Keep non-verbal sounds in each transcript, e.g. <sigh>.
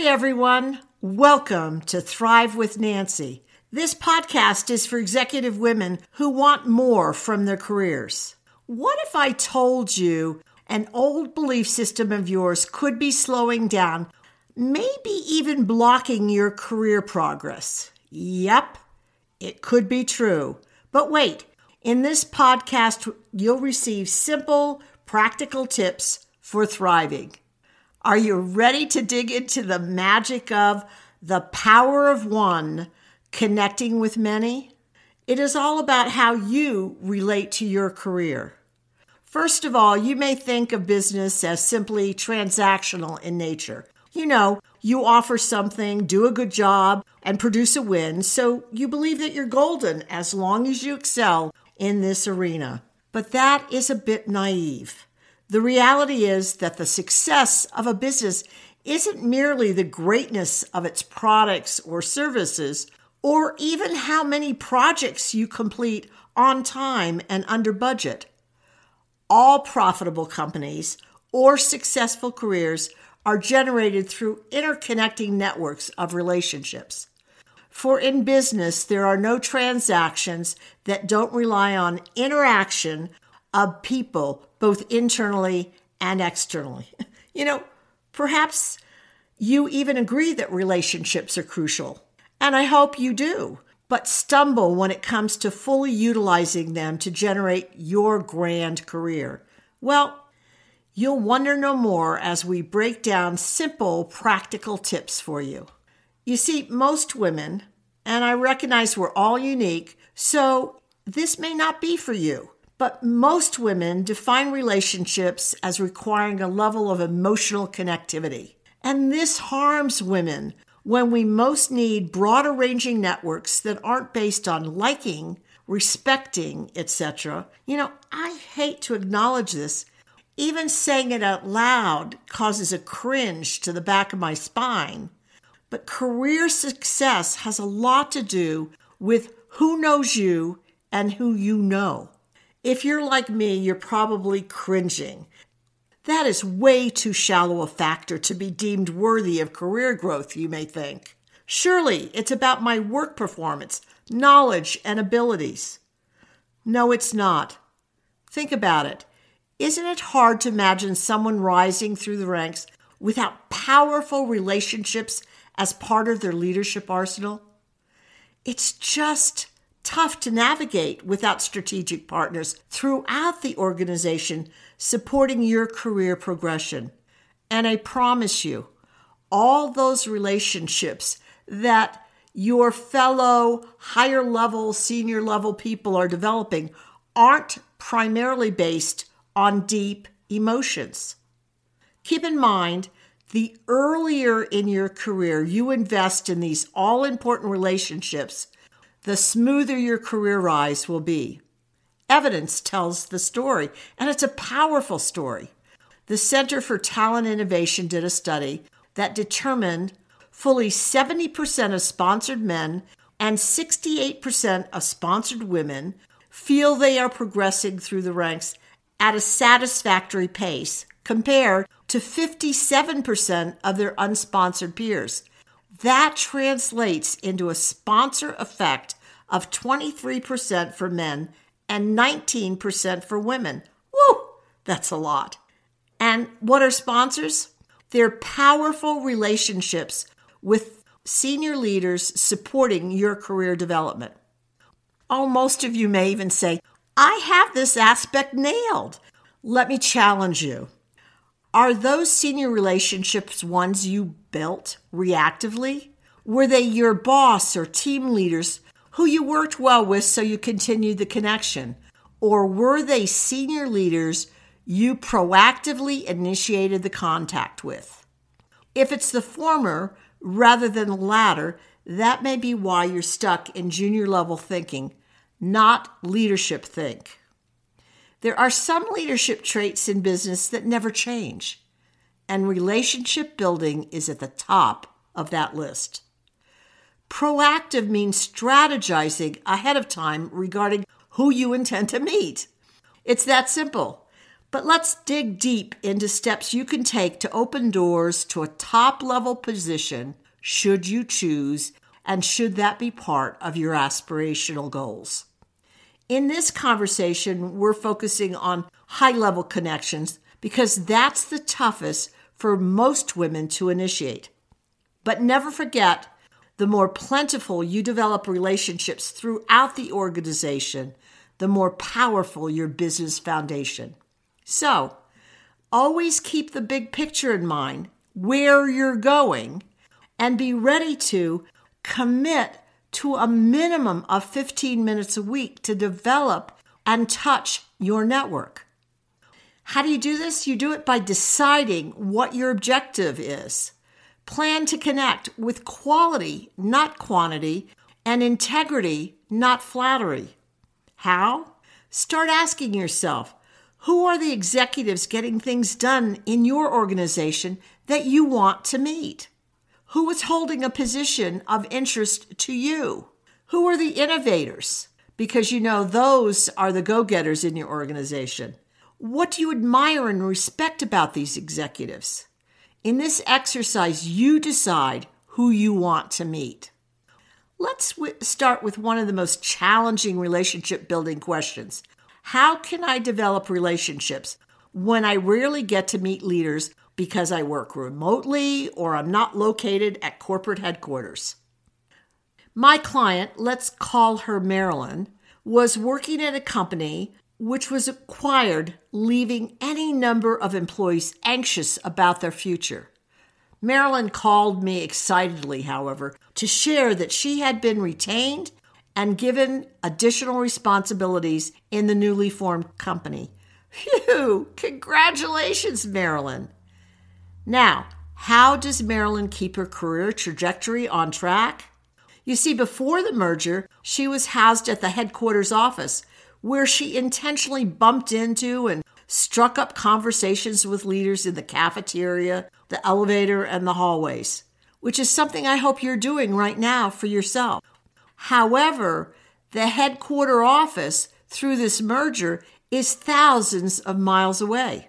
Hi, everyone. Welcome to Thrive with Nancy. This podcast is for executive women who want more from their careers. What if I told you an old belief system of yours could be slowing down, maybe even blocking your career progress? Yep, it could be true. But wait, in this podcast, you'll receive simple, practical tips for thriving. Are you ready to dig into the magic of the power of one connecting with many? It is all about how you relate to your career. First of all, you may think of business as simply transactional in nature. You know, you offer something, do a good job, and produce a win, so you believe that you're golden as long as you excel in this arena. But that is a bit naive. The reality is that the success of a business isn't merely the greatness of its products or services, or even how many projects you complete on time and under budget. All profitable companies or successful careers are generated through interconnecting networks of relationships. For in business, there are no transactions that don't rely on interaction of people, both internally and externally. <laughs> You know, perhaps you even agree that relationships are crucial, and I hope you do, but stumble when it comes to fully utilizing them to generate your grand career. Well, you'll wonder no more as we break down simple, practical tips for you. You see, most women, and I recognize we're all unique, so this may not be for you. But most women define relationships as requiring a level of emotional connectivity. And this harms women when we most need broader ranging networks that aren't based on liking, respecting, etc. You know, I hate to acknowledge this. Even saying it out loud causes a cringe to the back of my spine. But career success has a lot to do with who knows you and who you know. If you're like me, you're probably cringing. That is way too shallow a factor to be deemed worthy of career growth, you may think. Surely it's about my work performance, knowledge, and abilities. No, it's not. Think about it. Isn't it hard to imagine someone rising through the ranks without powerful relationships as part of their leadership arsenal? It's just tough to navigate without strategic partners throughout the organization supporting your career progression. And I promise you, all those relationships that your fellow higher level, senior level people are developing aren't primarily based on deep emotions. Keep in mind, the earlier in your career you invest in these all important relationships, the smoother your career rise will be. Evidence tells the story, and it's a powerful story. The Center for Talent Innovation did a study that determined fully 70% of sponsored men and 68% of sponsored women feel they are progressing through the ranks at a satisfactory pace compared to 57% of their unsponsored peers. That translates into a sponsor effect of 23% for men and 19% for women. Woo! That's a lot. And what are sponsors? They're powerful relationships with senior leaders supporting your career development. Oh, most of you may even say, I have this aspect nailed. Let me challenge you. Are those senior relationships ones you built reactively? Were they your boss or team leaders who you worked well with so you continued the connection? Or were they senior leaders you proactively initiated the contact with? If it's the former rather than the latter, that may be why you're stuck in junior level thinking, not leadership think. There are some leadership traits in business that never change, and relationship building is at the top of that list. Proactive means strategizing ahead of time regarding who you intend to meet. It's that simple. But let's dig deep into steps you can take to open doors to a top level position should you choose, and should that be part of your aspirational goals. In this conversation, we're focusing on high level connections because that's the toughest for most women to initiate. But never forget the more plentiful you develop relationships throughout the organization, the more powerful your business foundation. So, always keep the big picture in mind, where you're going, and be ready to commit to a minimum of 15 minutes a week to develop and touch your network. How do you do this? You do it by deciding what your objective is. Plan to connect with quality, not quantity, and integrity, not flattery. How? Start asking yourself who are the executives getting things done in your organization that you want to meet? Who is holding a position of interest to you? Who are the innovators? Because you know those are the go getters in your organization. What do you admire and respect about these executives? In this exercise, you decide who you want to meet. Let's w- start with one of the most challenging relationship building questions How can I develop relationships when I rarely get to meet leaders because I work remotely or I'm not located at corporate headquarters? My client, let's call her Marilyn, was working at a company which was acquired, leaving any number of employees anxious about their future. Marilyn called me excitedly, however, to share that she had been retained and given additional responsibilities in the newly formed company. Phew! Congratulations, Marilyn! Now, how does Marilyn keep her career trajectory on track? You see, before the merger, she was housed at the headquarters office where she intentionally bumped into and struck up conversations with leaders in the cafeteria, the elevator, and the hallways, which is something I hope you're doing right now for yourself. However, the headquarter office through this merger is thousands of miles away.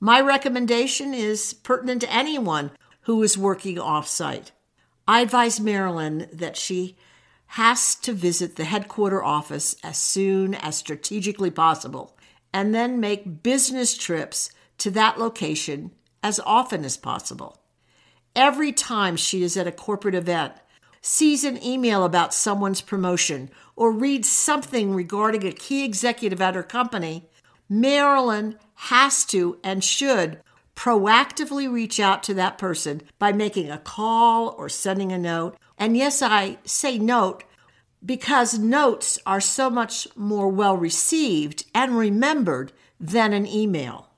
My recommendation is pertinent to anyone who is working offsite. I advise Marilyn that she has to visit the headquarter office as soon as strategically possible and then make business trips to that location as often as possible. Every time she is at a corporate event, sees an email about someone's promotion, or reads something regarding a key executive at her company, Marilyn has to and should proactively reach out to that person by making a call or sending a note. And yes, I say note because notes are so much more well received and remembered than an email.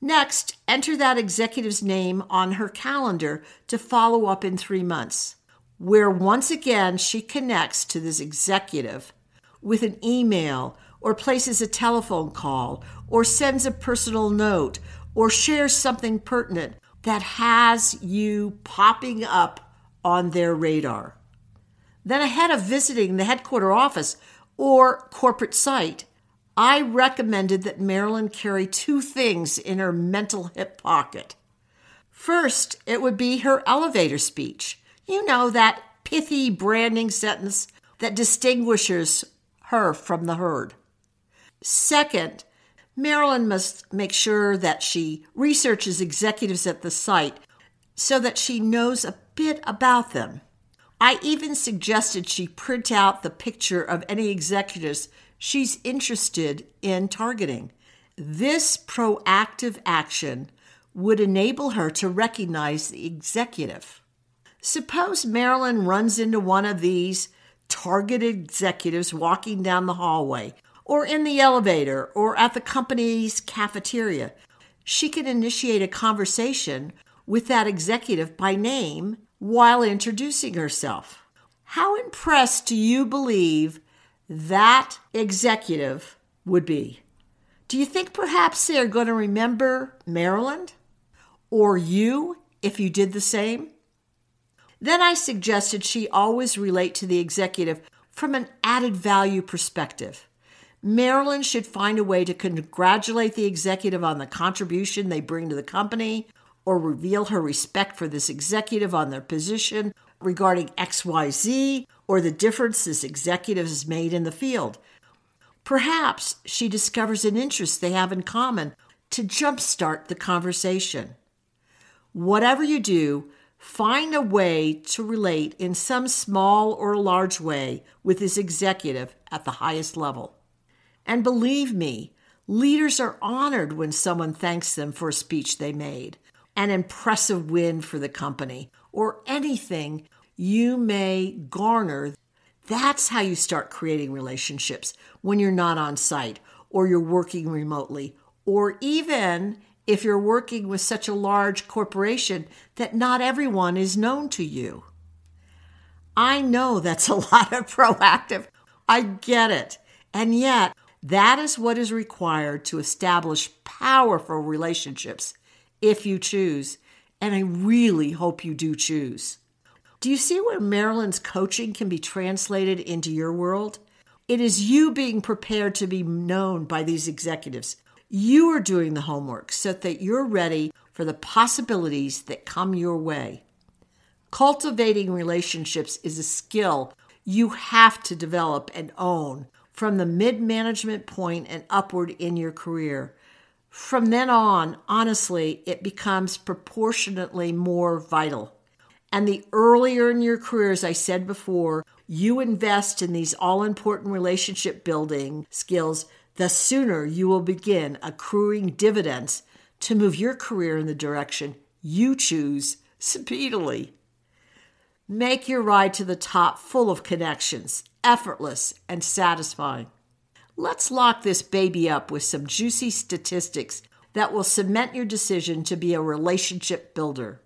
Next, enter that executive's name on her calendar to follow up in three months, where once again she connects to this executive with an email or places a telephone call or sends a personal note or shares something pertinent that has you popping up on their radar. Then, ahead of visiting the headquarter office or corporate site, I recommended that Marilyn carry two things in her mental hip pocket. First, it would be her elevator speech. You know, that pithy branding sentence that distinguishes her from the herd. Second, Marilyn must make sure that she researches executives at the site so that she knows bit about them. I even suggested she print out the picture of any executives she's interested in targeting. This proactive action would enable her to recognize the executive. Suppose Marilyn runs into one of these targeted executives walking down the hallway or in the elevator or at the company's cafeteria. She can initiate a conversation with that executive by name while introducing herself. How impressed do you believe that executive would be? Do you think perhaps they're going to remember Marilyn or you if you did the same? Then I suggested she always relate to the executive from an added value perspective Marilyn should find a way to congratulate the executive on the contribution they bring to the company or reveal her respect for this executive on their position regarding XYZ or the difference this executive has made in the field. Perhaps she discovers an interest they have in common to jumpstart the conversation. Whatever you do, find a way to relate in some small or large way with this executive at the highest level. And believe me, leaders are honored when someone thanks them for a speech they made, an impressive win for the company, or anything you may garner. That's how you start creating relationships when you're not on site or you're working remotely, or even if you're working with such a large corporation that not everyone is known to you. I know that's a <laughs> lot of proactive. I get it. And yet, that is what is required to establish powerful relationships if you choose. And I really hope you do choose. Do you see where Marilyn's coaching can be translated into your world? It is you being prepared to be known by these executives. You are doing the homework so that you're ready for the possibilities that come your way. Cultivating relationships is a skill you have to develop and own from the mid management point and upward in your career. From then on, honestly, it becomes proportionately more vital. And the earlier in your career, as I said before, you invest in these all important relationship building skills, the sooner you will begin accruing dividends to move your career in the direction you choose speedily. Make your ride to the top full of connections, effortless and satisfying. Let's lock this baby up with some juicy statistics that will cement your decision to be a relationship builder.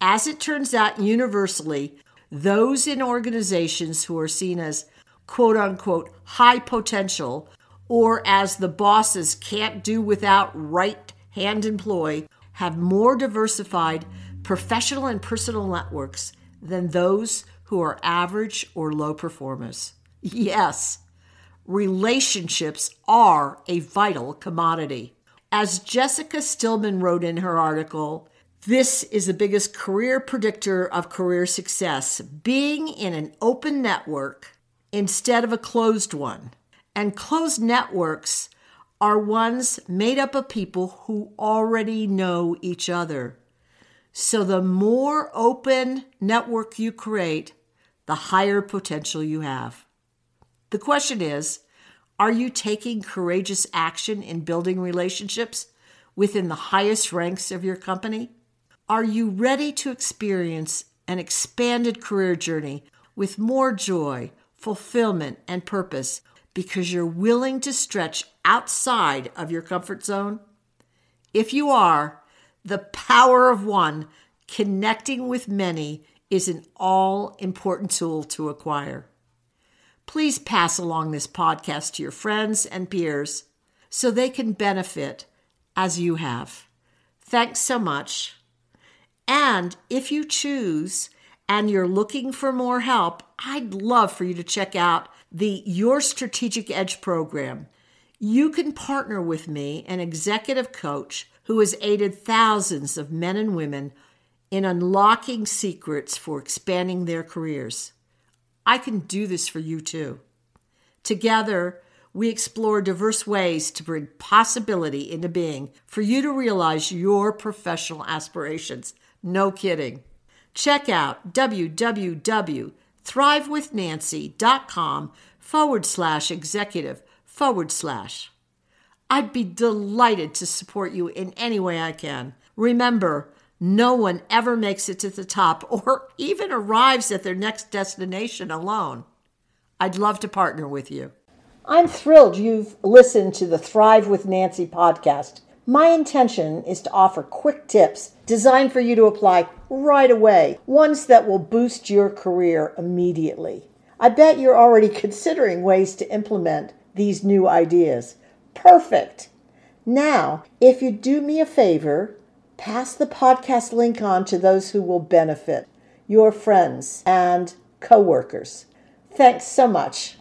As it turns out, universally, those in organizations who are seen as quote unquote high potential or as the bosses can't do without right hand employ have more diversified professional and personal networks than those who are average or low performers. Yes, relationships are a vital commodity. As Jessica Stillman wrote in her article, this is the biggest career predictor of career success being in an open network instead of a closed one. And closed networks are ones made up of people who already know each other. So the more open network you create, the higher potential you have. The question is are you taking courageous action in building relationships within the highest ranks of your company? Are you ready to experience an expanded career journey with more joy, fulfillment, and purpose because you're willing to stretch outside of your comfort zone? If you are, the power of one connecting with many is an all important tool to acquire. Please pass along this podcast to your friends and peers so they can benefit as you have. Thanks so much. And if you choose and you're looking for more help, I'd love for you to check out the Your Strategic Edge program. You can partner with me, an executive coach who has aided thousands of men and women in unlocking secrets for expanding their careers. I can do this for you too. Together, we explore diverse ways to bring possibility into being for you to realize your professional aspirations. No kidding. Check out www.thrivewithnancy.com forward slash executive forward slash. I'd be delighted to support you in any way I can. Remember, no one ever makes it to the top <laughs> or even arrives at their next destination alone. I'd love to partner with you. I'm thrilled you've listened to the Thrive with Nancy podcast. My intention is to offer quick tips designed for you to apply right away, ones that will boost your career immediately. I bet you're already <laughs> considering ways to implement these new ideas. Perfect! Now, if you do me a favor, pass the podcast link on to those who will benefit your friends and coworkers. Thanks so much.